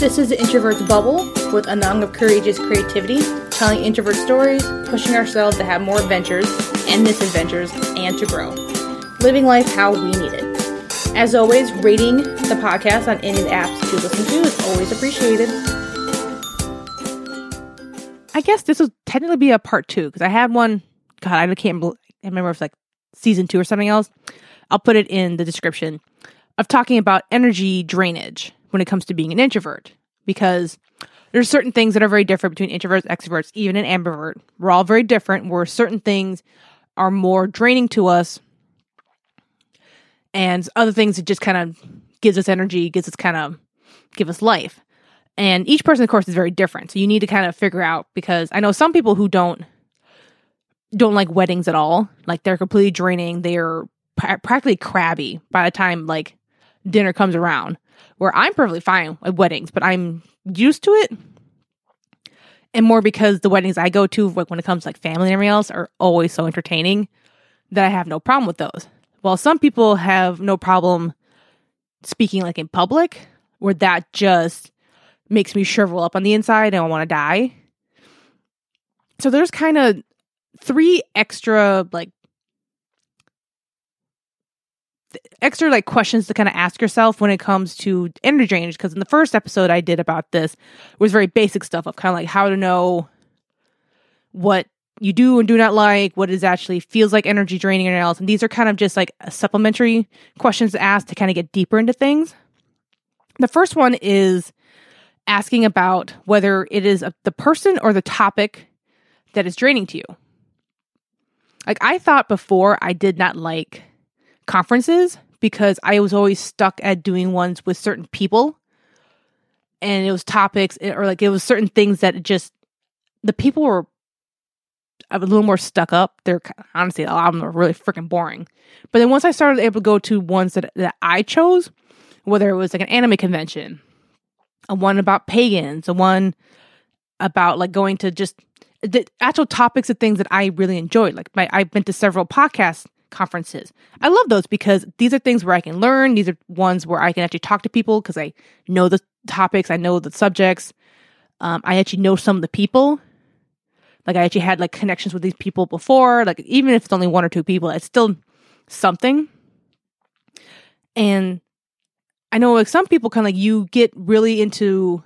This is the Introvert's Bubble with a Anang of Courageous Creativity, telling introvert stories, pushing ourselves to have more adventures and misadventures, and to grow. Living life how we need it. As always, rating the podcast on any apps to listen to is always appreciated. I guess this will technically be a part two because I had one. God, I can't bel- I remember if it's like season two or something else. I'll put it in the description of talking about energy drainage when it comes to being an introvert because there's certain things that are very different between introverts, extroverts, even an ambivert. We're all very different where certain things are more draining to us and other things it just kind of gives us energy, gives us kind of give us life. And each person, of course, is very different. So you need to kind of figure out because I know some people who don't don't like weddings at all. Like they're completely draining. They're pra- practically crabby by the time like dinner comes around. Where I'm perfectly fine at weddings, but I'm used to it. And more because the weddings I go to, like when it comes to like family and everything else, are always so entertaining that I have no problem with those. While some people have no problem speaking like in public, where that just makes me shrivel up on the inside and I want to die. So there's kind of three extra like extra like questions to kind of ask yourself when it comes to energy drainage because in the first episode I did about this was very basic stuff of kind of like how to know what you do and do not like, what is actually feels like energy draining or else. And these are kind of just like supplementary questions to ask to kind of get deeper into things. The first one is asking about whether it is a, the person or the topic that is draining to you. Like I thought before, I did not like conferences because I was always stuck at doing ones with certain people and it was topics eh, or like it was certain things that just the people were a little more stuck up. They're honestly a lot of them are really freaking boring. But then once I started able to go to ones that that I chose, whether it was like an anime convention, a one about pagans, a one about like going to just the actual topics of things that I really enjoyed. Like my I've been to several podcast conferences. I love those because these are things where I can learn. These are ones where I can actually talk to people because I know the topics, I know the subjects. Um, I actually know some of the people. Like I actually had like connections with these people before. Like even if it's only one or two people, it's still something. And I know like some people kind of like you get really into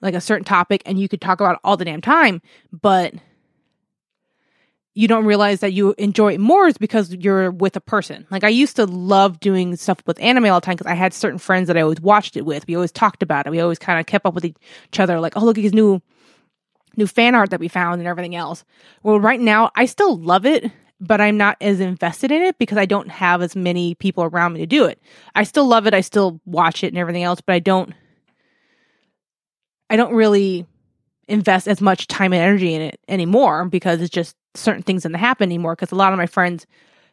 like a certain topic and you could talk about all the damn time, but you don't realize that you enjoy it more is because you're with a person. Like I used to love doing stuff with anime all the time because I had certain friends that I always watched it with. We always talked about it. We always kind of kept up with each other. Like, oh look at his new new fan art that we found and everything else. Well, right now I still love it, but I'm not as invested in it because I don't have as many people around me to do it. I still love it. I still watch it and everything else, but I don't I don't really invest as much time and energy in it anymore because it's just certain things don't happen anymore because a lot of my friends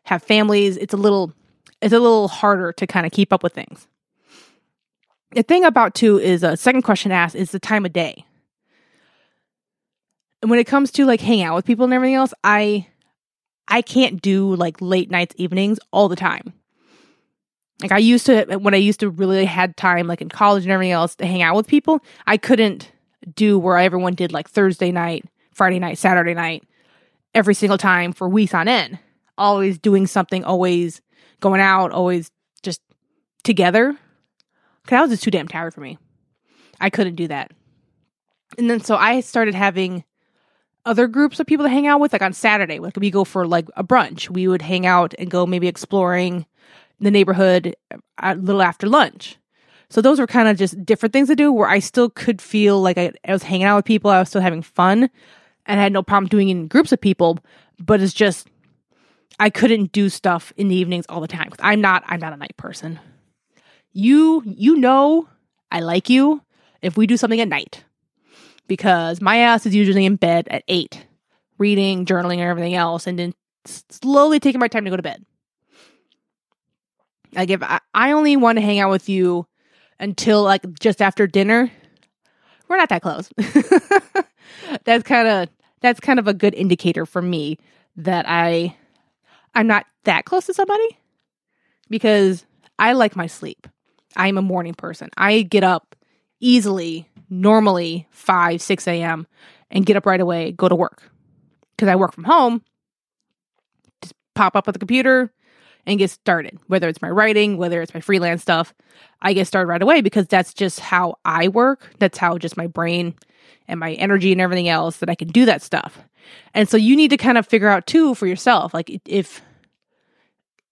have families. It's a little it's a little harder to kind of keep up with things. The thing about too is a second question asked is the time of day. And when it comes to like hang out with people and everything else, I I can't do like late nights, evenings all the time. Like I used to when I used to really had time like in college and everything else to hang out with people, I couldn't do where everyone did like Thursday night, Friday night, Saturday night every single time for weeks on end. Always doing something, always going out, always just together. Cause that was just too damn tired for me. I couldn't do that. And then so I started having other groups of people to hang out with. Like on Saturday, like we go for like a brunch. We would hang out and go maybe exploring the neighborhood uh, a little after lunch. So those were kind of just different things to do where I still could feel like I, I was hanging out with people. I was still having fun and I had no problem doing it in groups of people, but it's just I couldn't do stuff in the evenings all the time. because I'm not I'm not a night person. You you know I like you if we do something at night. Because my ass is usually in bed at 8, reading, journaling and everything else and then slowly taking my time to go to bed. Like if I, I only want to hang out with you until like just after dinner, we're not that close. that's kind of that's kind of a good indicator for me that I I'm not that close to somebody because I like my sleep. I'm a morning person. I get up easily normally 5, 6 a.m. and get up right away, go to work. Because I work from home, just pop up at the computer and get started. Whether it's my writing, whether it's my freelance stuff, I get started right away because that's just how I work. That's how just my brain and my energy and everything else that I can do that stuff. And so you need to kind of figure out too for yourself, like if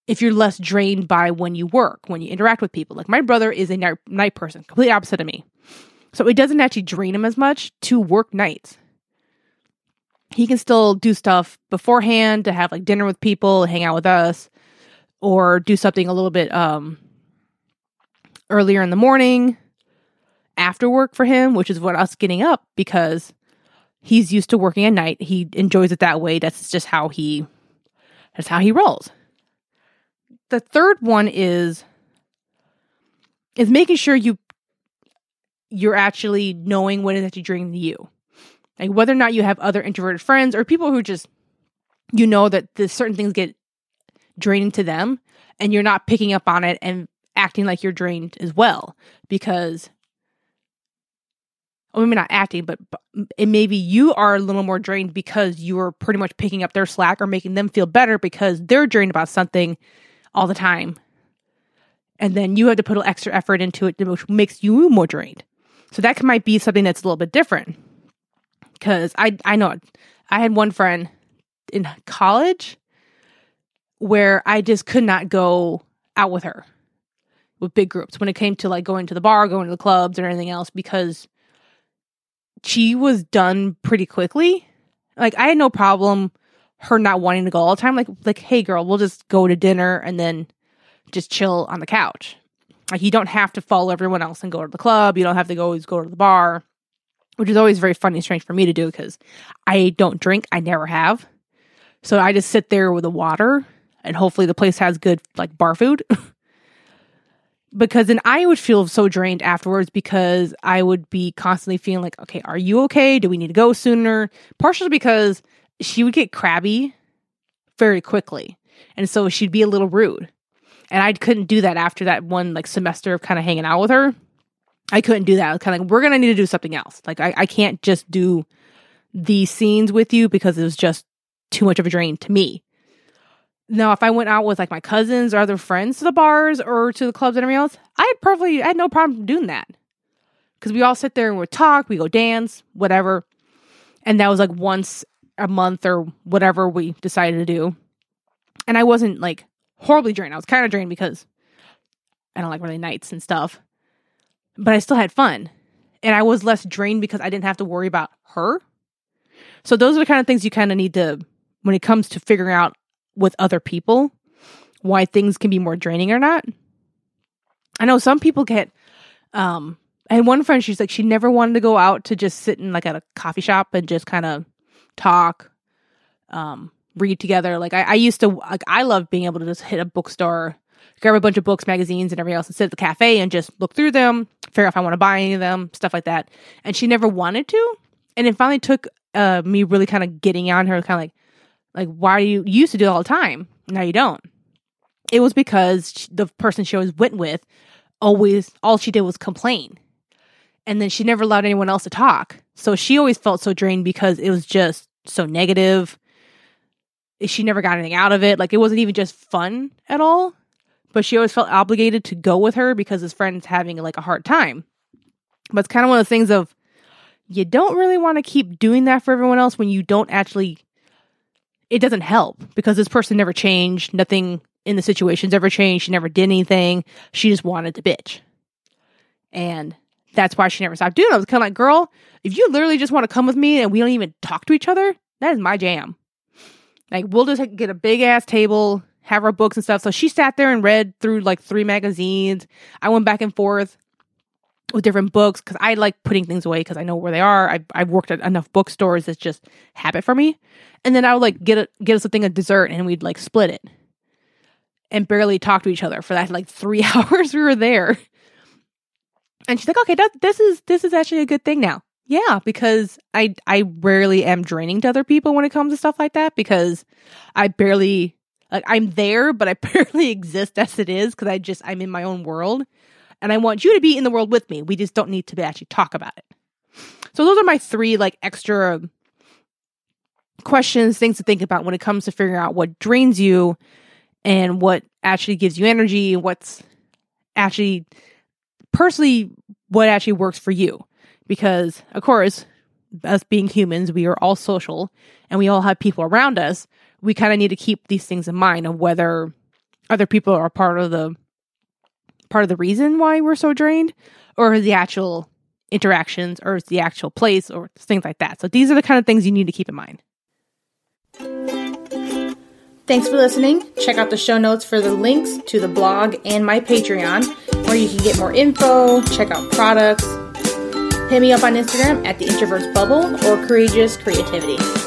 if you're less drained by when you work, when you interact with people. Like my brother is a night, night person, complete opposite of me. So it doesn't actually drain him as much to work nights. He can still do stuff beforehand to have like dinner with people, hang out with us, or do something a little bit um earlier in the morning after work for him, which is what us getting up because he's used to working at night. He enjoys it that way. That's just how he that's how he rolls. The third one is is making sure you you're actually knowing what is actually draining you. Like whether or not you have other introverted friends or people who just you know that the certain things get draining to them and you're not picking up on it and acting like you're drained as well because maybe not acting, but, maybe you are a little more drained because you are pretty much picking up their slack or making them feel better because they're drained about something all the time. And then you have to put an extra effort into it, which makes you more drained. So that might be something that's a little bit different. Because I, I know I had one friend in college where I just could not go out with her with big groups when it came to like going to the bar, going to the clubs, or anything else because she was done pretty quickly. Like I had no problem her not wanting to go all the time. Like like, hey girl, we'll just go to dinner and then just chill on the couch. Like you don't have to follow everyone else and go to the club. You don't have to go, always go to the bar, which is always very funny and strange for me to do because I don't drink. I never have. So I just sit there with the water and hopefully the place has good like bar food. because then I would feel so drained afterwards because I would be constantly feeling like, okay, are you okay? Do we need to go sooner? Partially because she would get crabby very quickly. And so she'd be a little rude. And I couldn't do that after that one like semester of kind of hanging out with her. I couldn't do that. I was kind of like, we're gonna need to do something else. Like I, I can't just do these scenes with you because it was just too much of a drain to me. Now, if I went out with like my cousins or other friends to the bars or to the clubs and everything else, I had perfectly I had no problem doing that. Cause we all sit there and we talk, we go dance, whatever. And that was like once a month or whatever we decided to do. And I wasn't like horribly drained. I was kind of drained because I don't like really nights and stuff. But I still had fun. And I was less drained because I didn't have to worry about her. So those are the kind of things you kind of need to when it comes to figuring out with other people why things can be more draining or not. I know some people get um and one friend she's like she never wanted to go out to just sit in like at a coffee shop and just kind of talk, um, read together. Like I, I used to like I love being able to just hit a bookstore, grab a bunch of books, magazines, and everything else, and sit at the cafe and just look through them, figure out if I want to buy any of them, stuff like that. And she never wanted to, and it finally took uh, me really kind of getting on her, kind of like, like why do you, you used to do it all the time, now you don't. It was because she, the person she always went with always all she did was complain and then she never allowed anyone else to talk. So she always felt so drained because it was just so negative. She never got anything out of it. Like it wasn't even just fun at all. But she always felt obligated to go with her because his friend's having like a hard time. But it's kind of one of the things of you don't really want to keep doing that for everyone else when you don't actually it doesn't help because this person never changed. Nothing in the situation's ever changed. She never did anything. She just wanted to bitch. And that's why she never stopped doing it. I was kind of like, girl, if you literally just want to come with me and we don't even talk to each other, that is my jam. Like, we'll just get a big ass table, have our books and stuff. So she sat there and read through like three magazines. I went back and forth with different books because I like putting things away because I know where they are. I, I've worked at enough bookstores. It's just habit for me. And then I would like get a, get us a thing of dessert and we'd like split it and barely talk to each other for that like three hours we were there. And she's like, okay, that, this is this is actually a good thing now. Yeah, because I I rarely am draining to other people when it comes to stuff like that because I barely like I'm there, but I barely exist as it is because I just I'm in my own world, and I want you to be in the world with me. We just don't need to actually talk about it. So those are my three like extra questions, things to think about when it comes to figuring out what drains you and what actually gives you energy, and what's actually personally what actually works for you. Because of course, us being humans, we are all social and we all have people around us. We kind of need to keep these things in mind of whether other people are part of the part of the reason why we're so drained or the actual interactions or the actual place or things like that. So these are the kind of things you need to keep in mind. Thanks for listening. Check out the show notes for the links to the blog and my Patreon, where you can get more info, check out products. Hit me up on Instagram at the Introverts Bubble or Courageous Creativity.